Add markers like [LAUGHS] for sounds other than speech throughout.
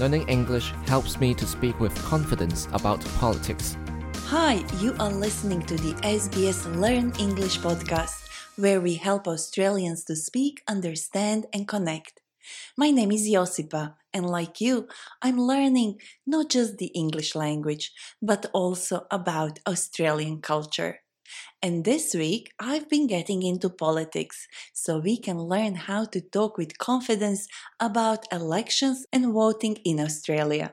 Learning English helps me to speak with confidence about politics. Hi, you are listening to the SBS Learn English podcast, where we help Australians to speak, understand, and connect. My name is Josipa, and like you, I'm learning not just the English language, but also about Australian culture. And this week, I've been getting into politics so we can learn how to talk with confidence about elections and voting in Australia.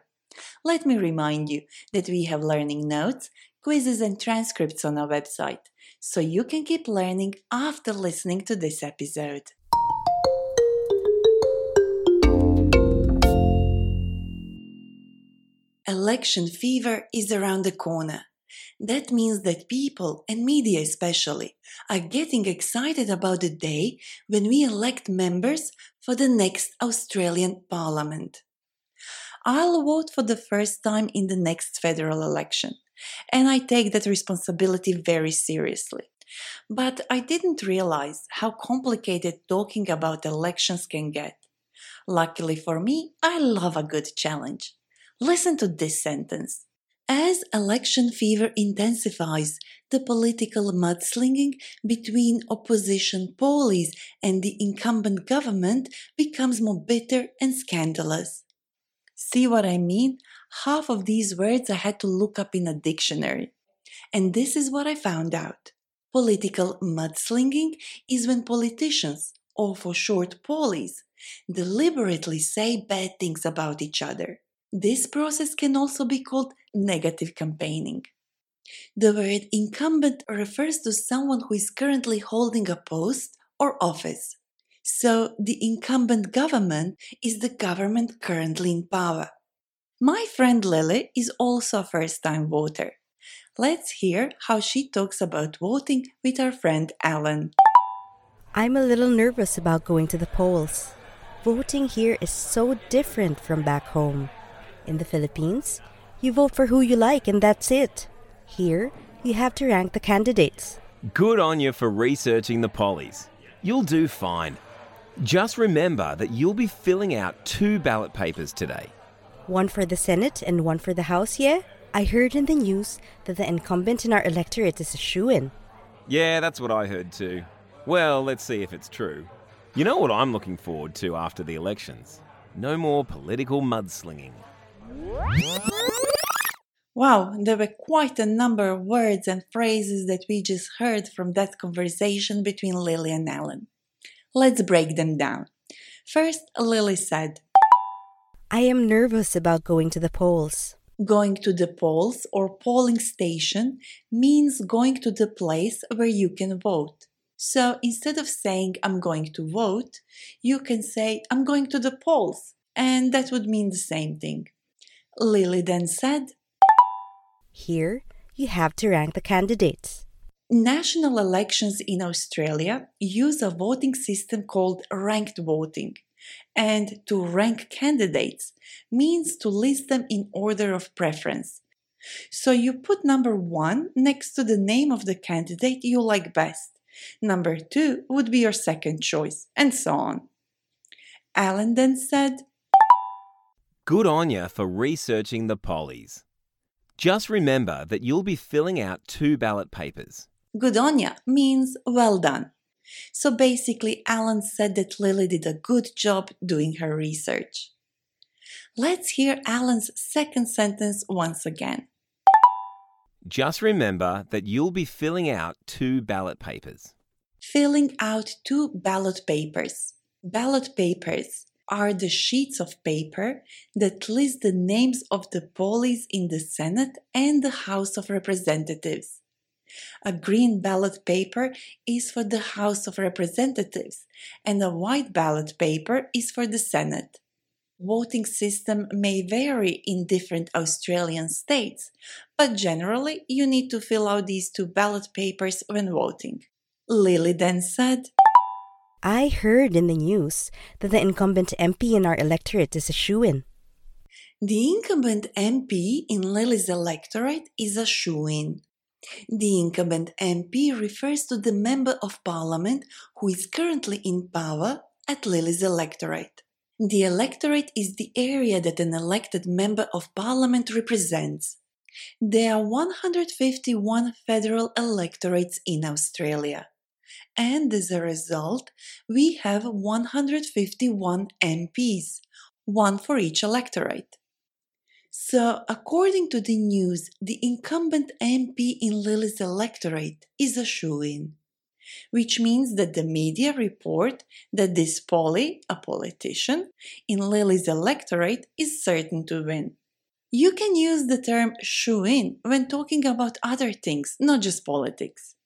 Let me remind you that we have learning notes, quizzes, and transcripts on our website, so you can keep learning after listening to this episode. Election fever is around the corner. That means that people, and media especially, are getting excited about the day when we elect members for the next Australian Parliament. I'll vote for the first time in the next federal election, and I take that responsibility very seriously. But I didn't realize how complicated talking about elections can get. Luckily for me, I love a good challenge. Listen to this sentence. As election fever intensifies, the political mudslinging between opposition pollies and the incumbent government becomes more bitter and scandalous. See what I mean? Half of these words I had to look up in a dictionary. And this is what I found out. Political mudslinging is when politicians, or for short pollies, deliberately say bad things about each other. This process can also be called negative campaigning. The word incumbent refers to someone who is currently holding a post or office. So the incumbent government is the government currently in power. My friend Lily is also a first time voter. Let's hear how she talks about voting with our friend Alan. I'm a little nervous about going to the polls. Voting here is so different from back home. In the Philippines, you vote for who you like and that's it. Here, you have to rank the candidates. Good on you for researching the pollies. You'll do fine. Just remember that you'll be filling out two ballot papers today. One for the Senate and one for the House, yeah? I heard in the news that the incumbent in our electorate is a shoo in. Yeah, that's what I heard too. Well, let's see if it's true. You know what I'm looking forward to after the elections? No more political mudslinging. Wow, there were quite a number of words and phrases that we just heard from that conversation between Lily and Alan. Let's break them down. First, Lily said, I am nervous about going to the polls. Going to the polls or polling station means going to the place where you can vote. So instead of saying I'm going to vote, you can say I'm going to the polls, and that would mean the same thing. Lily then said, Here, you have to rank the candidates. National elections in Australia use a voting system called ranked voting. And to rank candidates means to list them in order of preference. So you put number one next to the name of the candidate you like best. Number two would be your second choice, and so on. Alan then said, Good on you for researching the pollies. Just remember that you'll be filling out two ballot papers. Good on ya means well done. So basically, Alan said that Lily did a good job doing her research. Let's hear Alan's second sentence once again. Just remember that you'll be filling out two ballot papers. Filling out two ballot papers. Ballot papers are the sheets of paper that list the names of the pollies in the Senate and the House of Representatives. A green ballot paper is for the House of Representatives, and a white ballot paper is for the Senate. Voting system may vary in different Australian states, but generally you need to fill out these two ballot papers when voting. Lily then said, I heard in the news that the incumbent MP in our electorate is a shoo in. The incumbent MP in Lily's electorate is a shoo in. The incumbent MP refers to the Member of Parliament who is currently in power at Lily's electorate. The electorate is the area that an elected member of parliament represents. There are 151 federal electorates in Australia. And as a result, we have 151 MPs, one for each electorate. So, according to the news, the incumbent MP in Lily's electorate is a shoo in, which means that the media report that this Polly, a politician, in Lily's electorate is certain to win. You can use the term shoo in when talking about other things, not just politics.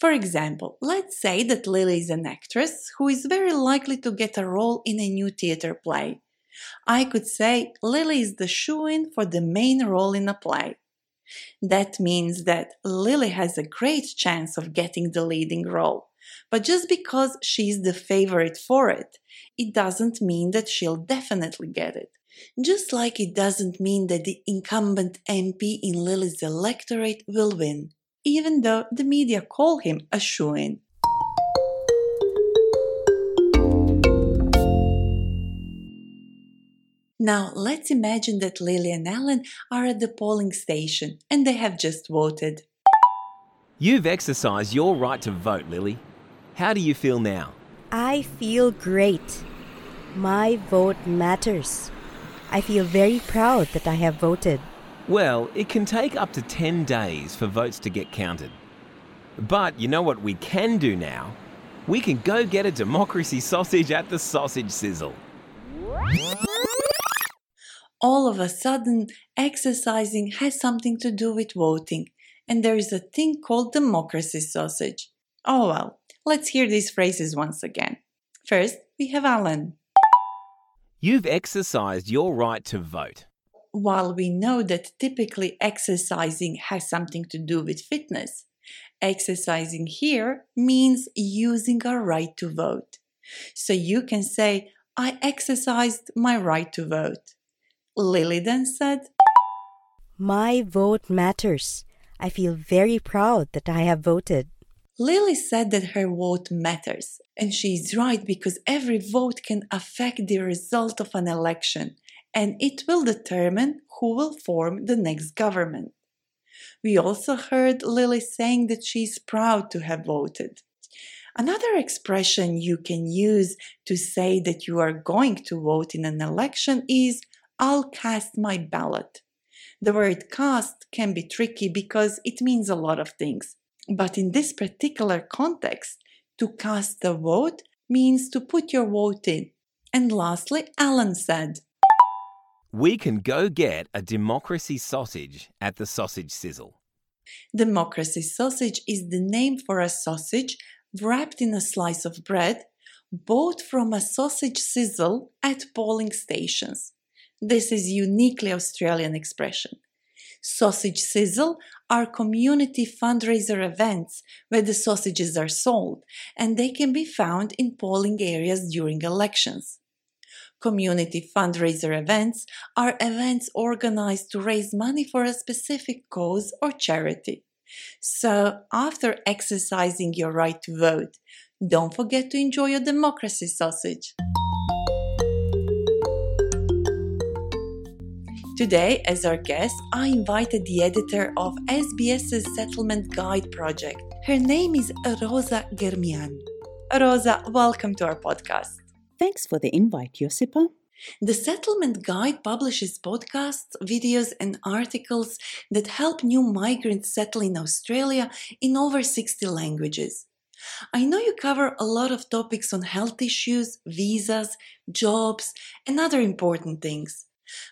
For example, let's say that Lily is an actress who is very likely to get a role in a new theater play. I could say Lily is the shoo in for the main role in a play. That means that Lily has a great chance of getting the leading role. But just because she's the favorite for it, it doesn't mean that she'll definitely get it. Just like it doesn't mean that the incumbent MP in Lily's electorate will win, even though the media call him a shoo in. Now, let's imagine that Lily and Alan are at the polling station and they have just voted. You've exercised your right to vote, Lily. How do you feel now? I feel great. My vote matters. I feel very proud that I have voted. Well, it can take up to 10 days for votes to get counted. But you know what we can do now? We can go get a democracy [LAUGHS] sausage at the sausage sizzle all of a sudden exercising has something to do with voting, and there is a thing called democracy sausage. Oh well, let's hear these phrases once again. First, we have Alan. You've exercised your right to vote. While we know that typically exercising has something to do with fitness, exercising here means using our right to vote. So you can say, I exercised my right to vote. Lily then said, My vote matters. I feel very proud that I have voted. Lily said that her vote matters, and she is right because every vote can affect the result of an election, and it will determine who will form the next government. We also heard Lily saying that she is proud to have voted. Another expression you can use to say that you are going to vote in an election is I'll cast my ballot. The word cast can be tricky because it means a lot of things. But in this particular context, to cast a vote means to put your vote in. And lastly, Alan said, We can go get a democracy sausage at the sausage sizzle. Democracy sausage is the name for a sausage wrapped in a slice of bread, bought from a sausage sizzle at polling stations. This is uniquely Australian expression. Sausage Sizzle are community fundraiser events where the sausages are sold and they can be found in polling areas during elections. Community fundraiser events are events organized to raise money for a specific cause or charity. So, after exercising your right to vote, don't forget to enjoy your democracy sausage. Today, as our guest, I invited the editor of SBS's Settlement Guide project. Her name is Rosa Germian. Rosa, welcome to our podcast. Thanks for the invite, Josipa. The Settlement Guide publishes podcasts, videos, and articles that help new migrants settle in Australia in over 60 languages. I know you cover a lot of topics on health issues, visas, jobs, and other important things.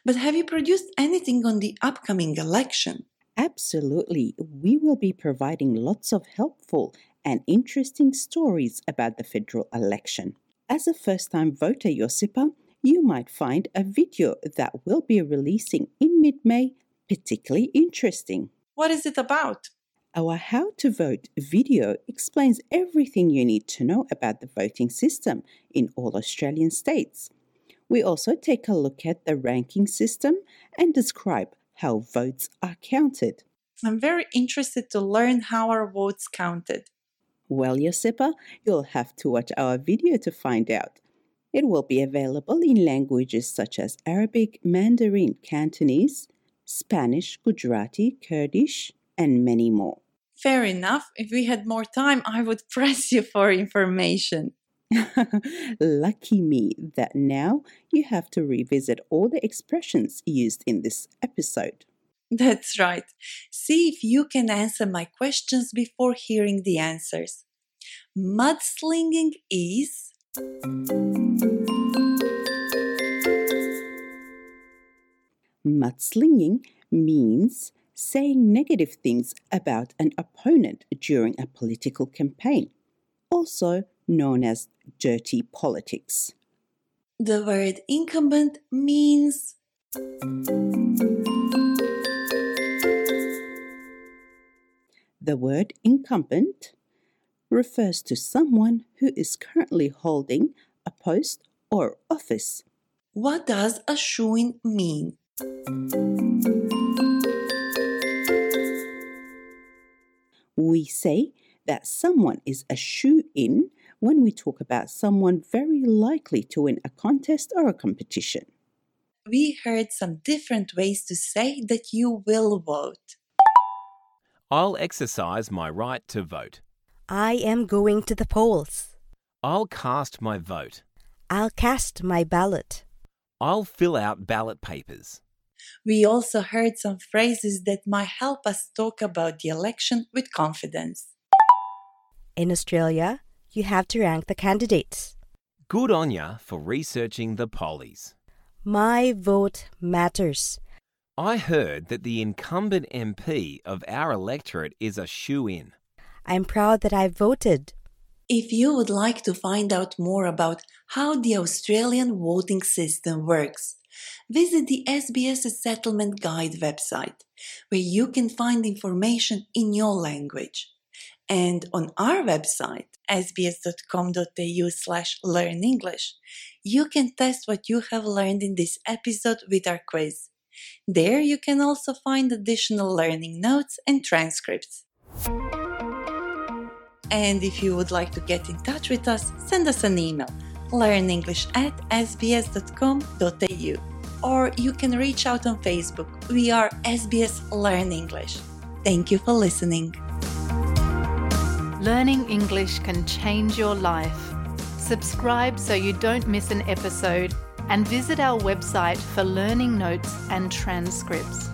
But have you produced anything on the upcoming election? Absolutely. We will be providing lots of helpful and interesting stories about the federal election. As a first time voter, Josipa, you might find a video that we'll be releasing in mid May particularly interesting. What is it about? Our How to Vote video explains everything you need to know about the voting system in all Australian states. We also take a look at the ranking system and describe how votes are counted. I'm very interested to learn how our votes counted. Well, Josipa, you'll have to watch our video to find out. It will be available in languages such as Arabic, Mandarin, Cantonese, Spanish, Gujarati, Kurdish, and many more. Fair enough. If we had more time, I would [LAUGHS] press you for information. [LAUGHS] Lucky me that now you have to revisit all the expressions used in this episode. That's right. See if you can answer my questions before hearing the answers. Mudslinging is. Mudslinging means saying negative things about an opponent during a political campaign, also known as dirty politics. The word incumbent means. The word incumbent refers to someone who is currently holding a post or office. What does a shoo-in mean? We say that someone is a shoo in when we talk about someone very likely to win a contest or a competition. We heard some different ways to say that you will vote. I'll exercise my right to vote. I am going to the polls. I'll cast my vote. I'll cast my ballot. I'll fill out ballot papers. We also heard some phrases that might help us talk about the election with confidence. In Australia, you have to rank the candidates. Good on ya for researching the pollies. My vote matters. I heard that the incumbent MP of our electorate is a shoo in. I'm proud that I voted. If you would like to find out more about how the Australian voting system works, visit the SBS Settlement Guide website, where you can find information in your language. And on our website, sbs.com.au slash learn English, you can test what you have learned in this episode with our quiz. There you can also find additional learning notes and transcripts. And if you would like to get in touch with us, send us an email learnenglish at sbs.com.au or you can reach out on Facebook. We are SBS Learn English. Thank you for listening. Learning English can change your life. Subscribe so you don't miss an episode and visit our website for learning notes and transcripts.